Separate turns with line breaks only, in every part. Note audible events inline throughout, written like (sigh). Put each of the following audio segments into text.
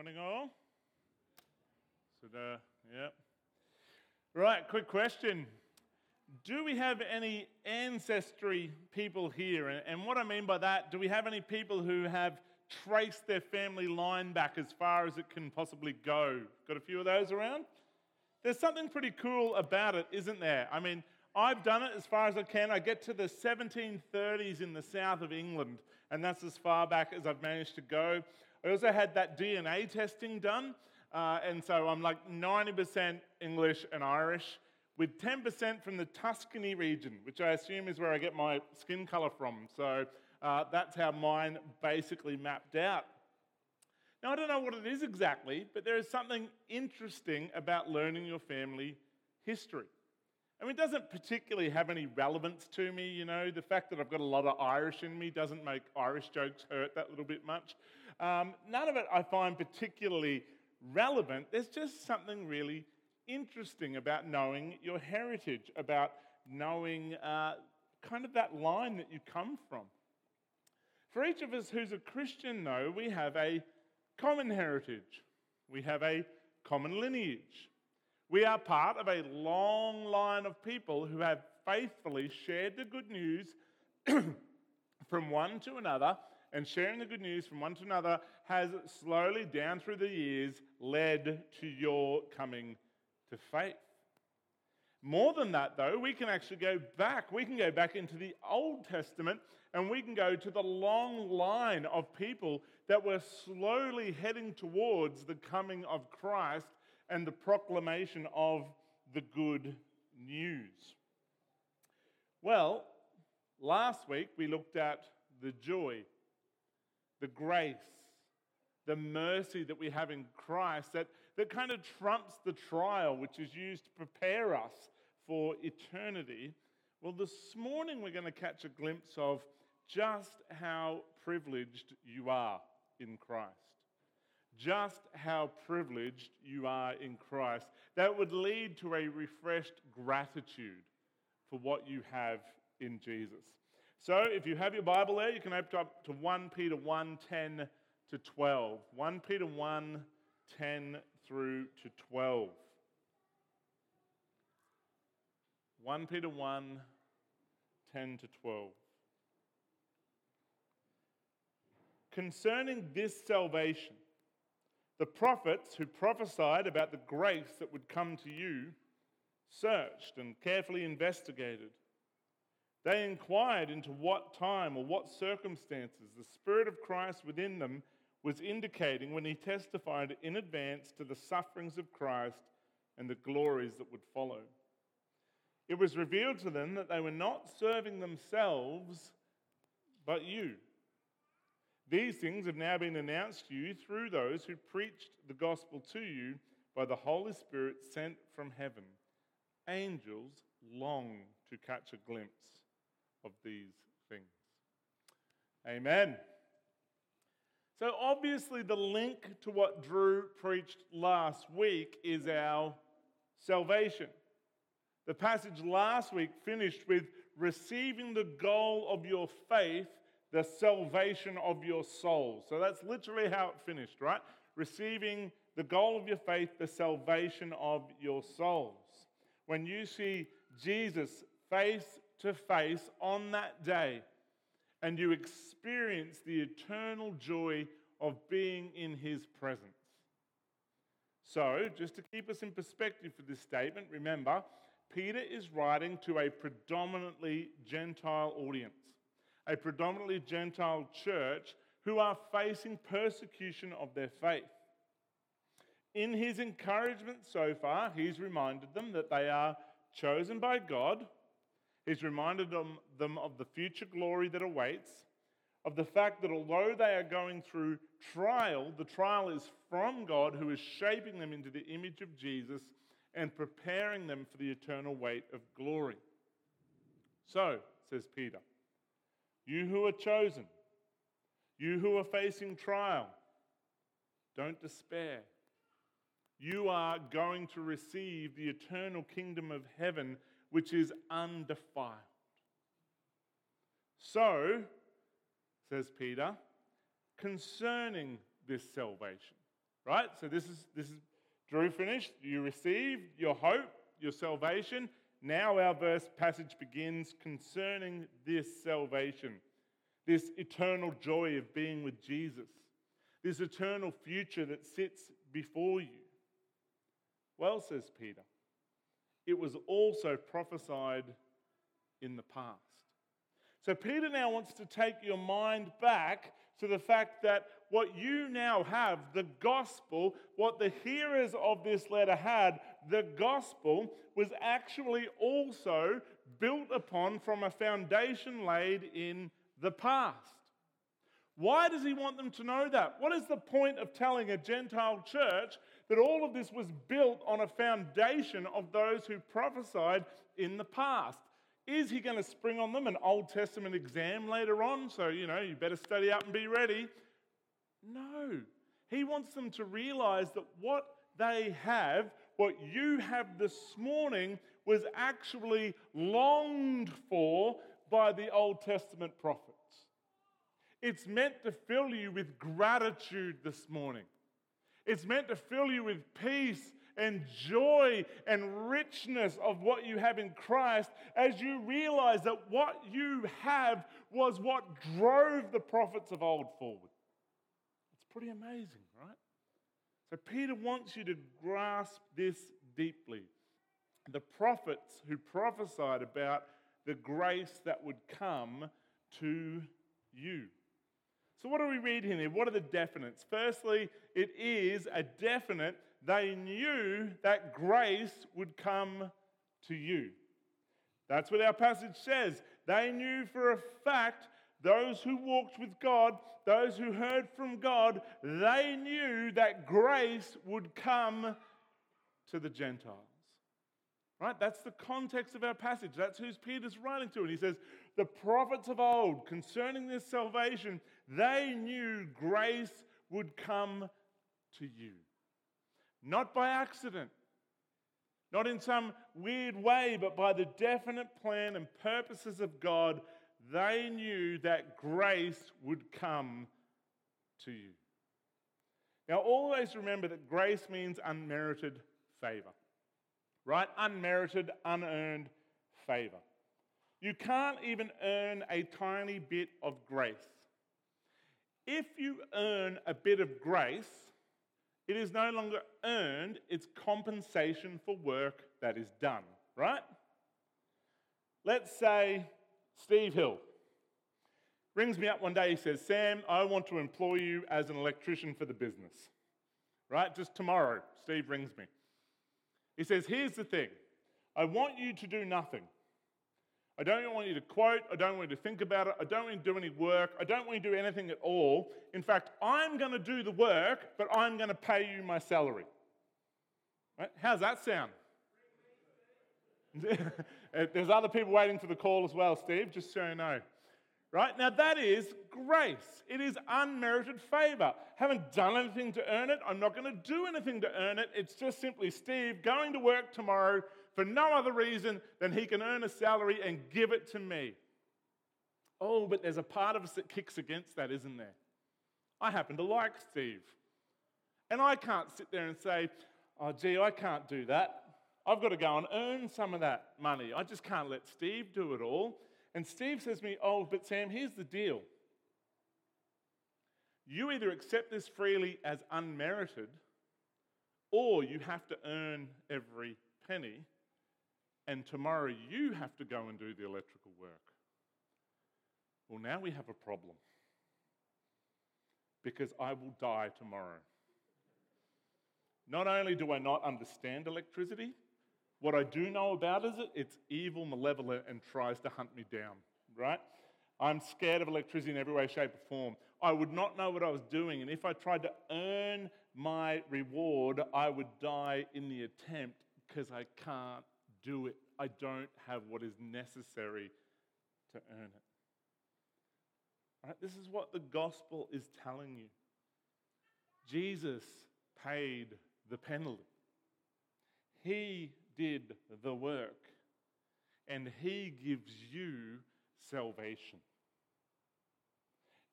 Morning, all. So, uh, yeah. Right, quick question. Do we have any ancestry people here? And, and what I mean by that, do we have any people who have traced their family line back as far as it can possibly go? Got a few of those around? There's something pretty cool about it, isn't there? I mean, I've done it as far as I can. I get to the 1730s in the south of England, and that's as far back as I've managed to go. I also had that DNA testing done, uh, and so I'm like 90% English and Irish, with 10% from the Tuscany region, which I assume is where I get my skin color from. So uh, that's how mine basically mapped out. Now, I don't know what it is exactly, but there is something interesting about learning your family history. I mean, it doesn't particularly have any relevance to me, you know. The fact that I've got a lot of Irish in me doesn't make Irish jokes hurt that little bit much. Um, none of it I find particularly relevant. There's just something really interesting about knowing your heritage, about knowing uh, kind of that line that you come from. For each of us who's a Christian, though, we have a common heritage, we have a common lineage. We are part of a long line of people who have faithfully shared the good news (clears throat) from one to another, and sharing the good news from one to another has slowly, down through the years, led to your coming to faith. More than that, though, we can actually go back. We can go back into the Old Testament and we can go to the long line of people that were slowly heading towards the coming of Christ and the proclamation of the good news. Well, last week we looked at the joy, the grace, the mercy that we have in Christ that, that kind of trumps the trial which is used to prepare us for eternity. Well, this morning we're going to catch a glimpse of just how privileged you are in Christ just how privileged you are in Christ. That would lead to a refreshed gratitude for what you have in Jesus. So if you have your Bible there, you can open up to 1 Peter 1 10 to 12. 1 Peter 1 10 through to 12. 1 Peter 1 10 to 12. Concerning this salvation, the prophets who prophesied about the grace that would come to you searched and carefully investigated. They inquired into what time or what circumstances the Spirit of Christ within them was indicating when he testified in advance to the sufferings of Christ and the glories that would follow. It was revealed to them that they were not serving themselves, but you these things have now been announced to you through those who preached the gospel to you by the Holy Spirit sent from heaven. Angels long to catch a glimpse of these things. Amen. So, obviously, the link to what Drew preached last week is our salvation. The passage last week finished with receiving the goal of your faith the salvation of your soul. So that's literally how it finished, right? Receiving the goal of your faith, the salvation of your souls. When you see Jesus face to face on that day, and you experience the eternal joy of being in his presence. So, just to keep us in perspective for this statement, remember, Peter is writing to a predominantly Gentile audience a predominantly Gentile church who are facing persecution of their faith. In his encouragement so far, he's reminded them that they are chosen by God. He's reminded them, of the future glory that awaits, of the fact that although they are going through trial, the trial is from God who is shaping them into the image of Jesus and preparing them for the eternal weight of glory. So, says Peter, you who are chosen, you who are facing trial, don't despair. You are going to receive the eternal kingdom of heaven, which is undefiled. So, says Peter, concerning this salvation, Right? So this is this is Drew finished. You received your hope, your salvation. Now our verse passage begins concerning this salvation, this eternal joy of being with Jesus, this eternal future that sits before you. Well, says Peter, it was also prophesied in the past. So Peter now wants to take your mind back to the fact that what you now have, the gospel, what the hearers of this letter had, the gospel, was actually also built upon from a foundation laid in the past. Why does he want them to know that? What is the point of telling a Gentile church that all of this was built on a foundation of those who prophesied in the past? Is he going to spring on them an Old Testament exam later on? So, you know, you better study up and be ready. No. He wants them to realize that what they have, what you have this morning, was actually longed for by the Old Testament prophets. It's meant to fill you with gratitude this morning. It's meant to fill you with peace and joy and richness of what you have in Christ as you realize that what you have was what drove the prophets of old forward. It's pretty amazing? So, Peter wants you to grasp this deeply. The prophets who prophesied about the grace that would come to you. So, what do we read here? What are the definites? Firstly, it is a definite they knew that grace would come to you. That's what our passage says. They knew for a fact, those who walked with God, those who heard from God, they knew that grace would come to the Gentiles. Right? That's the context of our passage. That's who Peter's writing to. And he says, The prophets of old, concerning this salvation, they knew grace would come to you. Not by accident, not in some weird way, but by the definite plan and purposes of God, they knew that grace would come to you. Now, always remember that grace means unmerited favor, right? Unmerited, unearned favor. You can't even earn a tiny bit of grace. If you earn a bit of grace, it is no longer earned, it's compensation for work that is done, right? Let's say Steve Hill rings me up one day. He says, Sam, I want to employ you as an electrician for the business. Right? Just tomorrow, Steve rings me. He says, Here's the thing I want you to do nothing. I don't want you to quote. I don't want you to think about it. I don't want you to do any work. I don't want you to do anything at all. In fact, I'm going to do the work, but I'm going to pay you my salary. Right? How's that sound? (laughs) Uh, there's other people waiting for the call as well, Steve, just so you know. Right? Now, that is grace. It is unmerited favor. Haven't done anything to earn it. I'm not going to do anything to earn it. It's just simply Steve going to work tomorrow for no other reason than he can earn a salary and give it to me. Oh, but there's a part of us that kicks against that, isn't there? I happen to like Steve. And I can't sit there and say, oh, gee, I can't do that. I've got to go and earn some of that money. I just can't let Steve do it all. And Steve says to me, oh, but Sam, here's the deal. You either accept this freely as unmerited, or you have to earn every penny and tomorrow you have to go and do the electrical work. Well, now we have a problem because I will die tomorrow. Not only do I not understand electricity, what I do know about is it, it's evil, malevolent, and tries to hunt me down, right? I'm scared of electricity in every way, shape, or form. I would not know what I was doing, and if I tried to earn my reward, I would die in the attempt because I can't do it. I don't have what is necessary to earn it. Right? This is what the gospel is telling you. Jesus paid the penalty. He did the work. And He gives you salvation.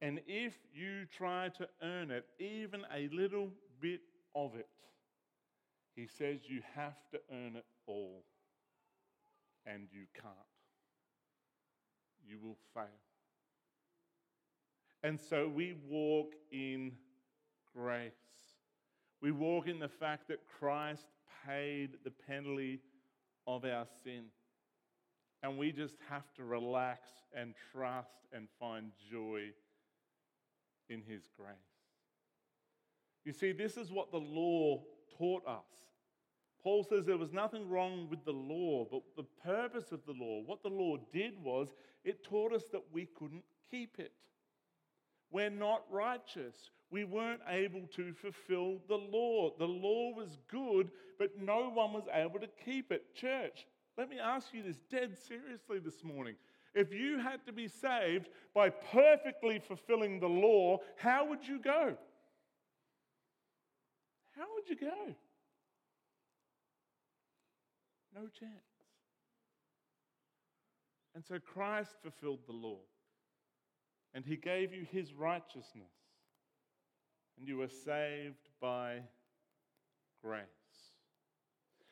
And if you try to earn it even a little bit of it, He says you have to earn it all, and you can't. You will fail. And so we walk in grace. We walk in the fact that Christ paid the penalty of our sin. And we just have to relax and trust and find joy in His grace. You see, this is what the law taught us. Paul says there was nothing wrong with the law, but the purpose of the law, what the law did was it taught us that we couldn't keep it. We're not righteous. We weren't able to fulfill the law. The law was good, but no one was able to keep it. Church, let me ask you this dead seriously this morning. If you had to be saved by perfectly fulfilling the law, how would you go? How would you go? No chance. And so Christ fulfilled the law and he gave you his righteousness, and you were saved by grace.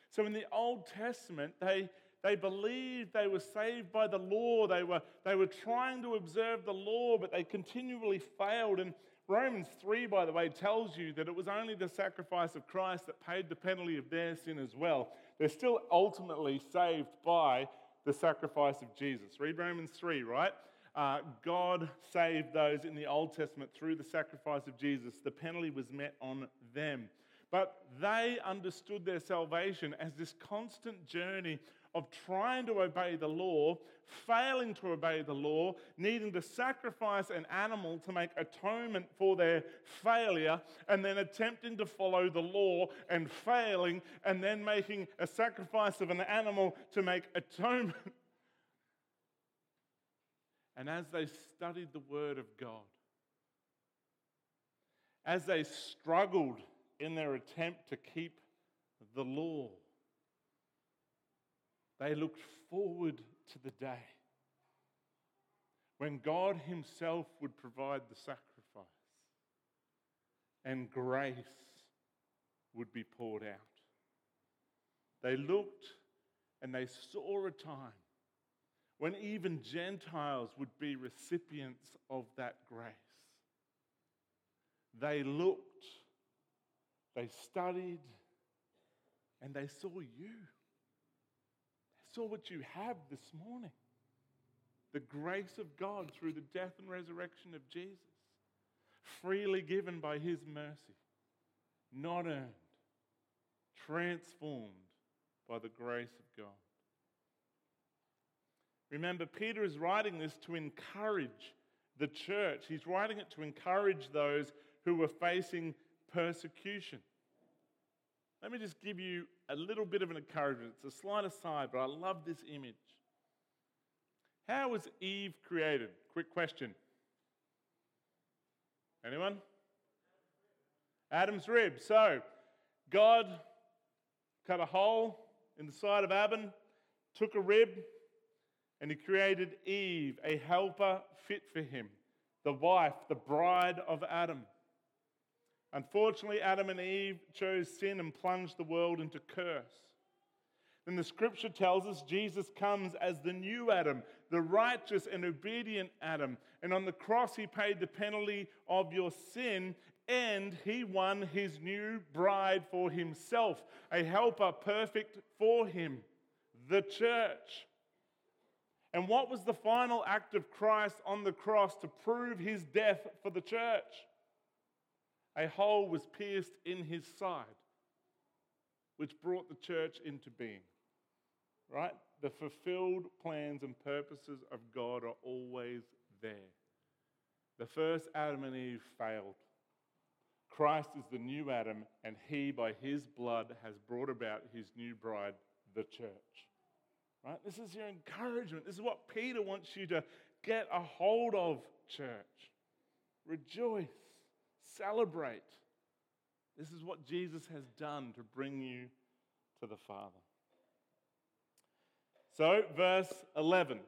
So in the Old Testament, they, they believed they were saved by the law. They were, they were trying to observe the law, but they continually failed. And Romans 3, by the way, tells you that it was only the sacrifice of Christ that paid the penalty of their sin as well. They're still ultimately saved by the sacrifice of Jesus. Read Romans 3, right? Uh, God saved those in the Old Testament through the sacrifice of Jesus. The penalty was met on them. But they understood their salvation as this constant journey of trying to obey the law, failing to obey the law, needing to sacrifice an animal to make atonement for their failure, and then attempting to follow the law and failing, and then making a sacrifice of an animal to make atonement and as they studied the Word of God, as they struggled in their attempt to keep the law, they looked forward to the day when God Himself would provide the sacrifice and grace would be poured out. They looked and they saw a time when even Gentiles would be recipients of that grace. They looked, they studied, and they saw you. They saw what you have this morning the grace of God through the death and resurrection of Jesus, freely given by His mercy, not earned, transformed by the grace of God. Remember, Peter is writing this to encourage the church. He's writing it to encourage those who were facing persecution. Let me just give you a little bit of an encouragement. It's a slight aside, but I love this image. How was Eve created? Quick question. Anyone? Adam's rib. So, God cut a hole in the side of Adam, took a rib, and he created Eve, a helper fit for him, the wife, the bride of Adam. Unfortunately, Adam and Eve chose sin and plunged the world into curse. Then the scripture tells us Jesus comes as the new Adam, the righteous and obedient Adam. And on the cross, he paid the penalty of your sin and he won his new bride for himself, a helper perfect for him, the church. And what was the final act of Christ on the cross to prove his death for the church? A hole was pierced in his side, which brought the church into being. Right? The fulfilled plans and purposes of God are always there. The first Adam and Eve failed. Christ is the new Adam, and he, by his blood, has brought about his new bride, the church. Right? This is your encouragement. This is what Peter wants you to get a hold of, church. Rejoice, celebrate. This is what Jesus has done to bring you to the Father. So, verse 11.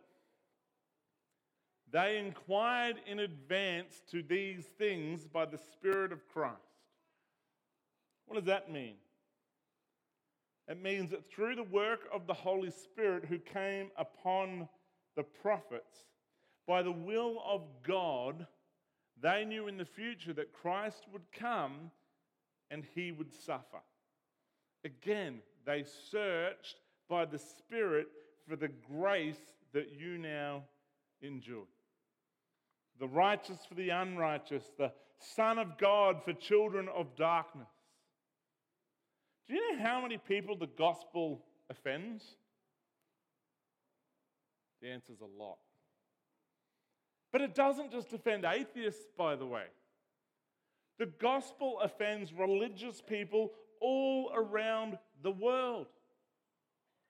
They inquired in advance to these things by the Spirit of Christ. What does that mean? It means that through the work of the Holy Spirit who came upon the prophets, by the will of God, they knew in the future that Christ would come and he would suffer. Again, they searched by the Spirit for the grace that you now enjoy. The righteous for the unrighteous, the Son of God for children of darkness. Do you know how many people the gospel offends? The answer is a lot. But it doesn't just offend atheists, by the way. The gospel offends religious people all around the world.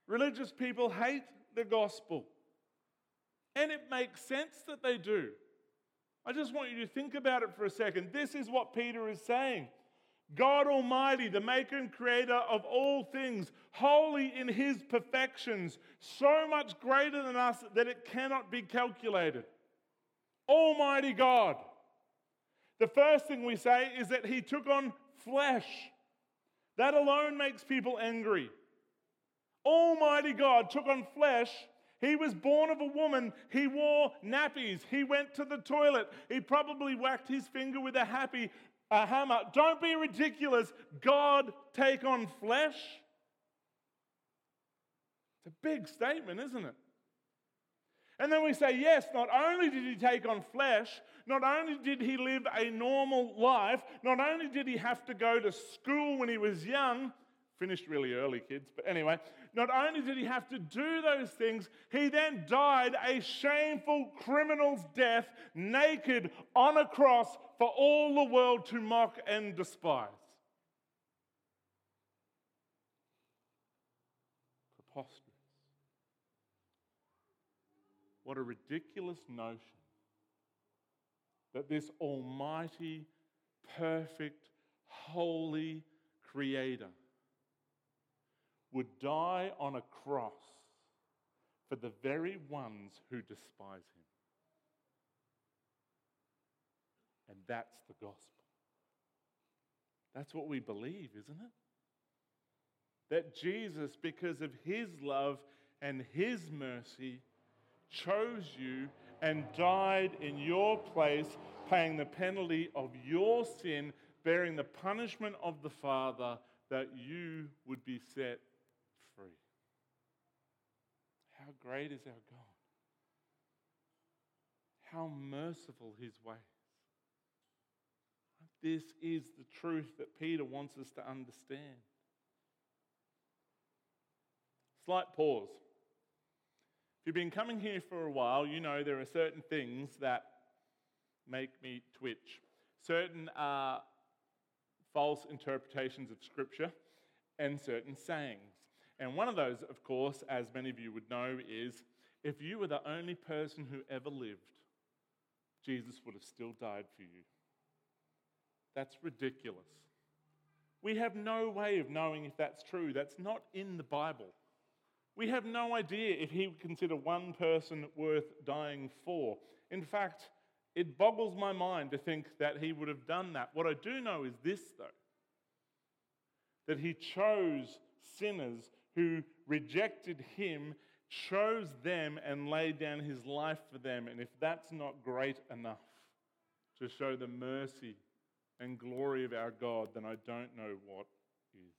Religious people hate the gospel. And it makes sense that they do. I just want you to think about it for a second. This is what Peter is saying God Almighty, the maker and creator of all things, holy in his perfections, so much greater than us that it cannot be calculated. Almighty God. The first thing we say is that he took on flesh. That alone makes people angry. Almighty God took on flesh. He was born of a woman. He wore nappies. He went to the toilet. He probably whacked his finger with a happy a hammer. Don't be ridiculous. God take on flesh. It's a big statement, isn't it? And then we say, yes, not only did he take on flesh, not only did he live a normal life, not only did he have to go to school when he was young, finished really early, kids, but anyway, not only did he have to do those things, he then died a shameful criminal's death, naked on a cross for all the world to mock and despise. Preposterous. What a ridiculous notion that this almighty, perfect, holy creator would die on a cross for the very ones who despise him. And that's the gospel. That's what we believe, isn't it? That Jesus, because of his love and his mercy, chose you and died in your place, paying the penalty of your sin, bearing the punishment of the Father, that you would be set free. How great is our God! How merciful his ways. This is the truth that Peter wants us to understand. Slight pause. If you've been coming here for a while, you know there are certain things that make me twitch. Certain uh, false interpretations of Scripture and certain sayings. And one of those, of course, as many of you would know, is if you were the only person who ever lived, Jesus would have still died for you. That's ridiculous. We have no way of knowing if that's true. That's not in the Bible. We have no idea if he would consider one person worth dying for. In fact, it boggles my mind to think that he would have done that. What I do know is this, though that he chose sinners who rejected him, chose them, and laid down his life for them. And if that's not great enough to show the mercy and glory of our God, then I don't know what is.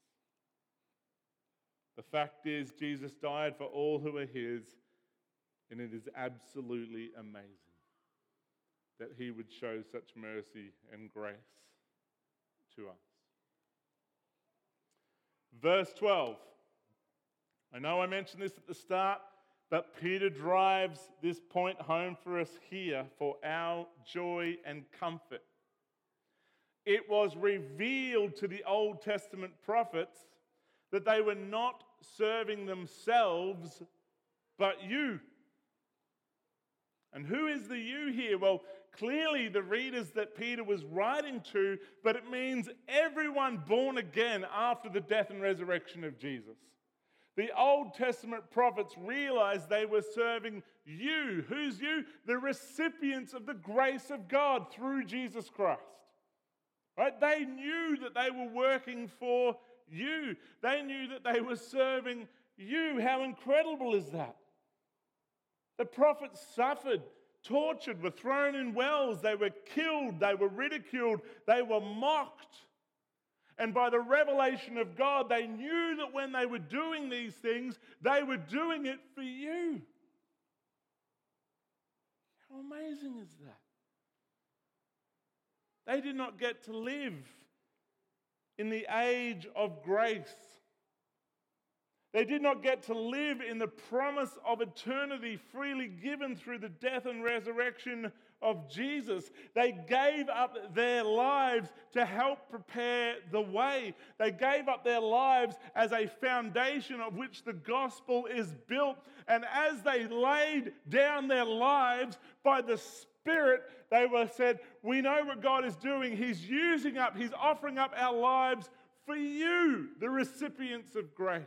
The fact is, Jesus died for all who are his, and it is absolutely amazing that he would show such mercy and grace to us. Verse 12. I know I mentioned this at the start, but Peter drives this point home for us here for our joy and comfort. It was revealed to the Old Testament prophets that they were not serving themselves, but you. And who is the you here? Well, clearly the readers that Peter was writing to, but it means everyone born again after the death and resurrection of Jesus. The Old Testament prophets realized they were serving you. Who's you? The recipients of the grace of God through Jesus Christ. Right? They knew that they were working for you. They knew that they were serving you. How incredible is that? The prophets suffered, tortured, were thrown in wells, they were killed, they were ridiculed, they were mocked. And by the revelation of God, they knew that when they were doing these things, they were doing it for you. How amazing is that? They did not get to live in the age of grace. They did not get to live in the promise of eternity freely given through the death and resurrection of Jesus. They gave up their lives to help prepare the way. They gave up their lives as a foundation of which the gospel is built. And as they laid down their lives by the Spirit, they were said, We know what God is doing. He's using up, He's offering up our lives for you, the recipients of grace.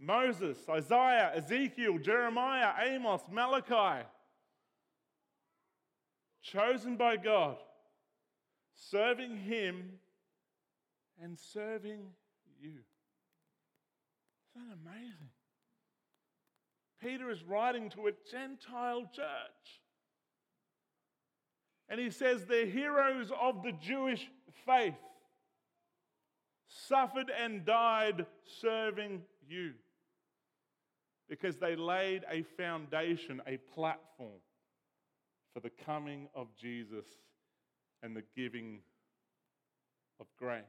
Moses, Isaiah, Ezekiel, Jeremiah, Amos, Malachi, chosen by God, serving Him and serving you. Isn't that amazing? Peter is writing to a Gentile church. And he says they're heroes of the Jewish faith, suffered and died serving you because they laid a foundation, a platform for the coming of Jesus and the giving of grace.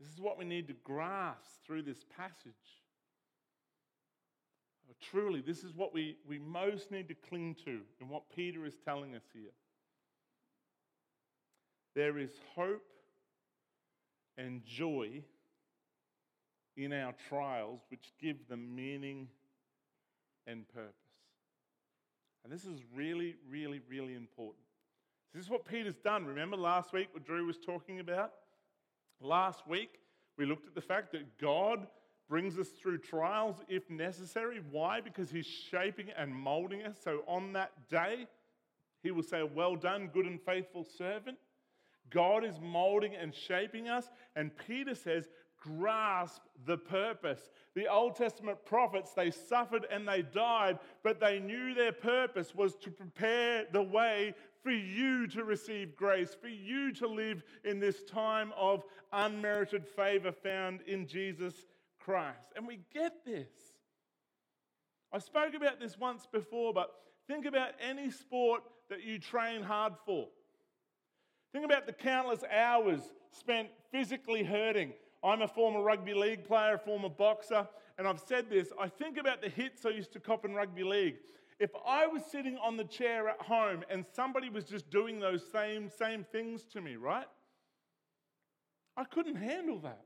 This is what we need to grasp through this passage. Oh, truly, this is what we, we most need to cling to in what Peter is telling us here. There is hope and joy in our trials which give them meaning and purpose. And this is really, really, really important. This is what Peter's done. Remember last week what Drew was talking about? Last week, we looked at the fact that God brings us through trials if necessary. Why? Because He's shaping and molding us. So on that day, He will say, Well done, good and faithful servant. God is molding and shaping us. And Peter says, grasp the purpose. The Old Testament prophets, they suffered and they died, but they knew their purpose was to prepare the way for you to receive grace, for you to live in this time of unmerited favor found in Jesus Christ. And we get this. I spoke about this once before, but think about any sport that you train hard for. Think about the countless hours spent physically hurting. I'm a former rugby league player, a former boxer, and I've said this. I think about the hits I used to cop in rugby league. If I was sitting on the chair at home and somebody was just doing those same, same things to me, right? I couldn't handle that.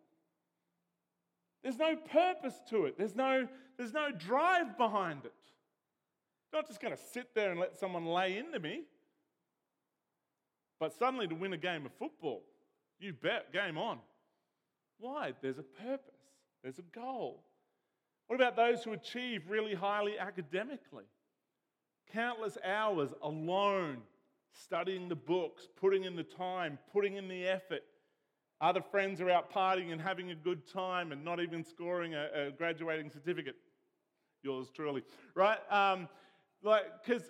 There's no purpose to it. There's no, there's no drive behind it. I'm not just going to sit there and let someone lay into me. But suddenly to win a game of football, you bet, game on. Why? There's a purpose, there's a goal. What about those who achieve really highly academically? Countless hours alone, studying the books, putting in the time, putting in the effort. Other friends are out partying and having a good time and not even scoring a, a graduating certificate. Yours truly, right? Um, like, because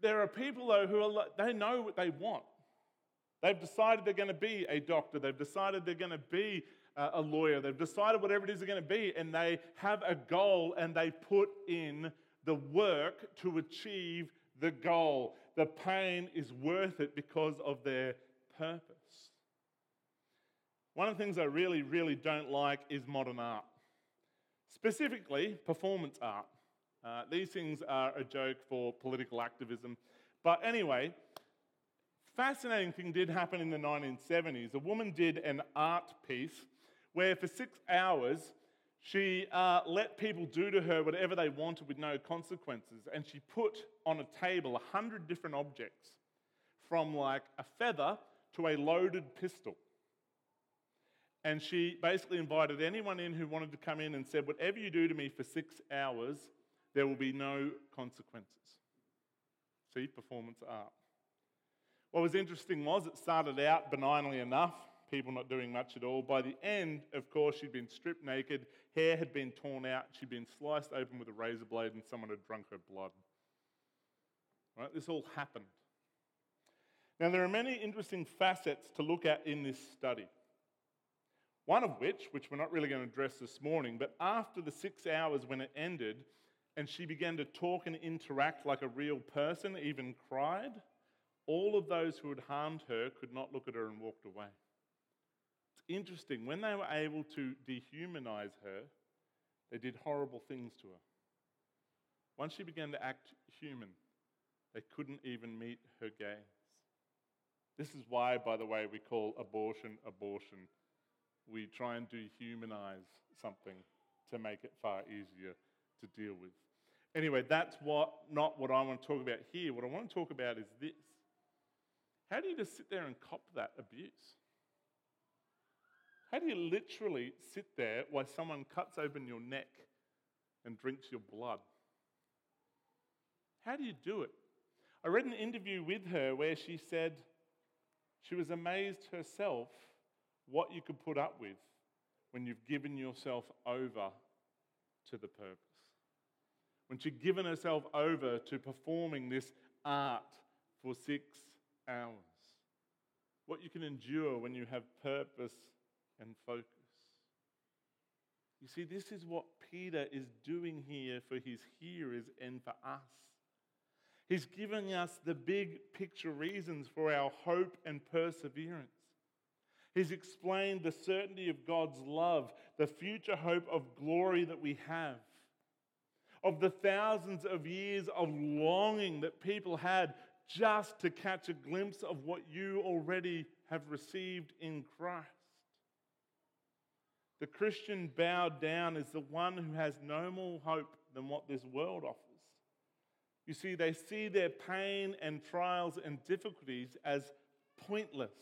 there are people though who are they know what they want. They've decided they're going to be a doctor. They've decided they're going to be a lawyer. They've decided whatever it is they're going to be, and they have a goal and they put in the work to achieve the goal. The pain is worth it because of their purpose. One of the things I really, really don't like is modern art, specifically performance art. Uh, these things are a joke for political activism. But anyway, fascinating thing did happen in the 1970s. A woman did an art piece where for six hours she uh, let people do to her whatever they wanted with no consequences. And she put on a table a hundred different objects from like a feather to a loaded pistol. And she basically invited anyone in who wanted to come in and said, Whatever you do to me for six hours, there will be no consequences. See, performance art. What was interesting was it started out benignly enough, people not doing much at all. By the end, of course, she'd been stripped naked, hair had been torn out, she'd been sliced open with a razor blade, and someone had drunk her blood. Right? This all happened. Now, there are many interesting facets to look at in this study. One of which, which we're not really going to address this morning, but after the six hours when it ended, and she began to talk and interact like a real person, even cried, all of those who had harmed her could not look at her and walked away. It's interesting. When they were able to dehumanize her, they did horrible things to her. Once she began to act human, they couldn't even meet her gaze. This is why, by the way, we call abortion abortion. We try and dehumanize something to make it far easier to deal with. Anyway, that's what, not what I want to talk about here. What I want to talk about is this How do you just sit there and cop that abuse? How do you literally sit there while someone cuts open your neck and drinks your blood? How do you do it? I read an interview with her where she said she was amazed herself what you could put up with when you've given yourself over to the purpose. When she'd given herself over to performing this art for six hours. What you can endure when you have purpose and focus. You see, this is what Peter is doing here for his hearers and for us. He's giving us the big picture reasons for our hope and perseverance. He's explained the certainty of God's love, the future hope of glory that we have, of the thousands of years of longing that people had just to catch a glimpse of what you already have received in Christ. The Christian bowed down is the one who has no more hope than what this world offers. You see, they see their pain and trials and difficulties as pointless.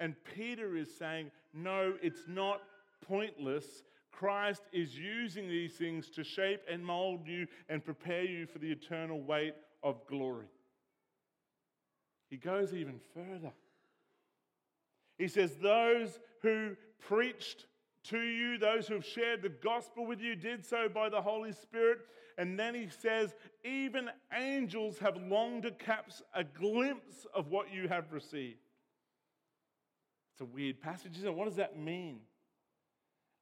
And Peter is saying, no, it's not pointless. Christ is using these things to shape and mold you and prepare you for the eternal weight of glory. He goes even further. He says, Those who preached to you, those who have shared the gospel with you, did so by the Holy Spirit and then he says, even angels have longed to catch a glimpse of what you have received. It's a weird passage, isn't it? What does that mean?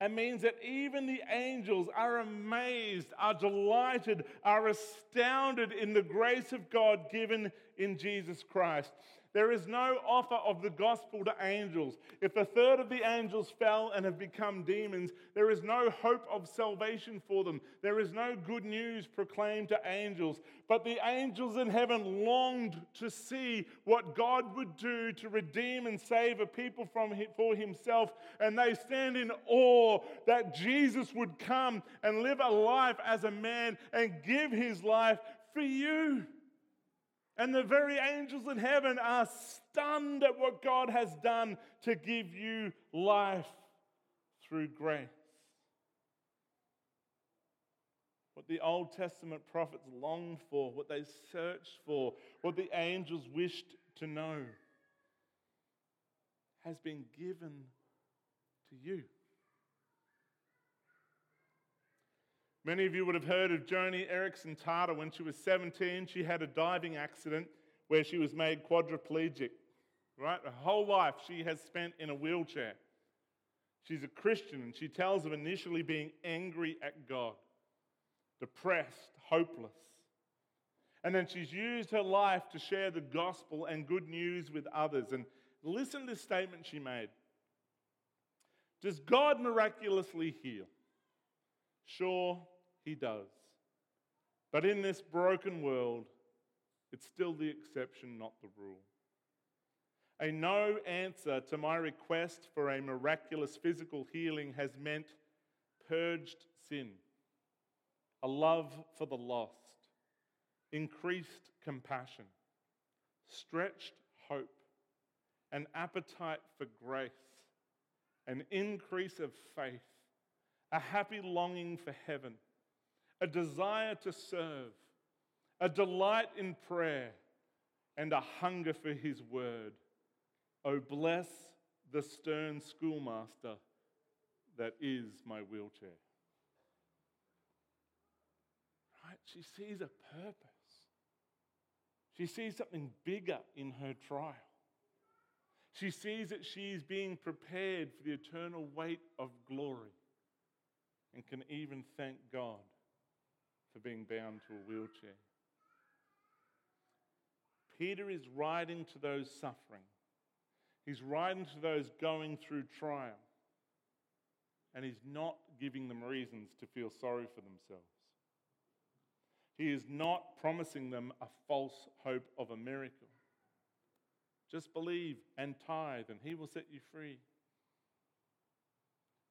It means that even the angels are amazed, are delighted, are astounded in the grace of God given in Jesus Christ. There is no offer of the gospel to angels. If a third of the angels fell and have become demons, there is no hope of salvation for them. There is no good news proclaimed to angels. But the angels in heaven longed to see what God would do to redeem and save a people from for himself. And they stand in awe that Jesus would come and live a life as a man and give his life for you. And the very angels in heaven are stunned at what God has done to give you life through grace. What the Old Testament prophets longed for, what they searched for, what the angels wished to know has been given to you. Many of you would have heard of Joni Eareckson Tada. When she was 17, she had a diving accident where she was made quadriplegic. Right? Her whole life she has spent in a wheelchair. She's a Christian and she tells of initially being angry at God, depressed, hopeless. And then she's used her life to share the gospel and good news with others. And listen to this statement she made Does God miraculously heal? Sure, he does. But in this broken world, it's still the exception, not the rule. A no answer to my request for a miraculous physical healing has meant purged sin, a love for the lost, increased compassion, stretched hope, an appetite for grace, an increase of faith, a happy longing for heaven a desire to serve, a delight in prayer, and a hunger for his word. Oh, bless the stern schoolmaster that is my wheelchair. Right? She sees a purpose. She sees something bigger in her trial. She sees that she is being prepared for the eternal weight of glory and can even thank God for being bound to a wheelchair. Peter is writing to those suffering, he's writing to those going through trial, and he's not giving them reasons to feel sorry for themselves. He is not promising them a false hope of a miracle. Just believe and tithe, and he will set you free.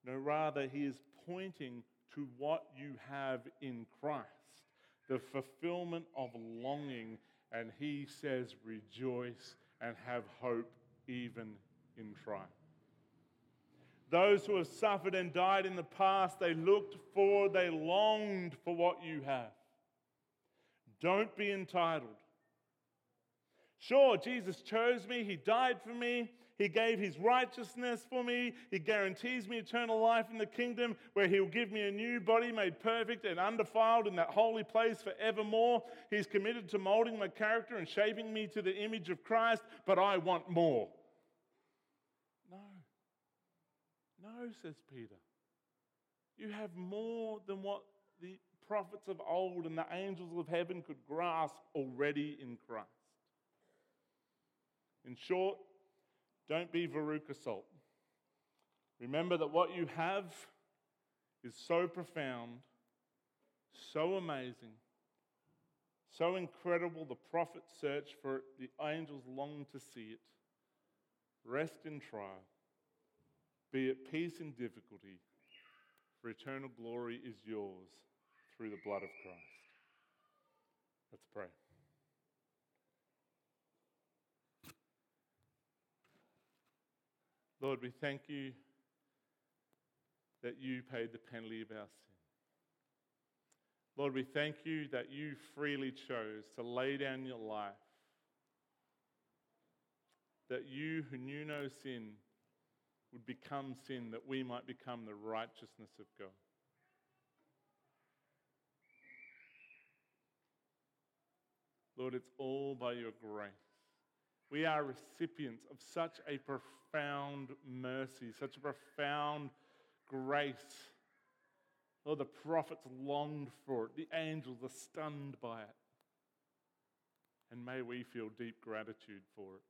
No, rather, he is pointing to what you have in Christ, the fulfillment of longing, and he says, rejoice and have hope even in trial. Those who have suffered and died in the past, they looked for, they longed for what you have. Don't be entitled. Sure, Jesus chose me, He died for me, He gave His righteousness for me, He guarantees me eternal life in the kingdom where He'll give me a new body made perfect and undefiled in that holy place forevermore. He's committed to molding my character and shaping me to the image of Christ, but I want more. No. No, says Peter. You have more than what the prophets of old and the angels of heaven could grasp already in Christ. In short, don't be Veruca Salt. Remember that what you have is so profound, so amazing, so incredible. The prophets search for it, the angels long to see it. Rest in trial, be at peace in difficulty, for eternal glory is yours through the blood of Christ. Let's pray. Lord, we thank you that you paid the penalty of our sin. Lord, we thank you that you freely chose to lay down your life, that you who knew no sin would become sin, that we might become the righteousness of God. Lord, it's all by your grace. We are recipients of such a profound mercy, such a profound grace. Lord, the prophets longed for it, the angels are stunned by it. And may we feel deep gratitude for it.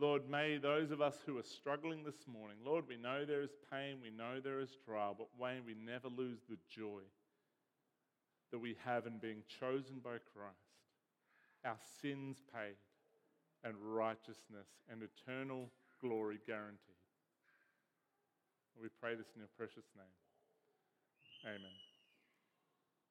Lord, may those of us who are struggling this morning, Lord, we know there is pain, we know there is trial, but may we never lose the joy that we have in being chosen by Christ, our sins paid, and righteousness and eternal glory guaranteed. We pray this in your precious name. Amen.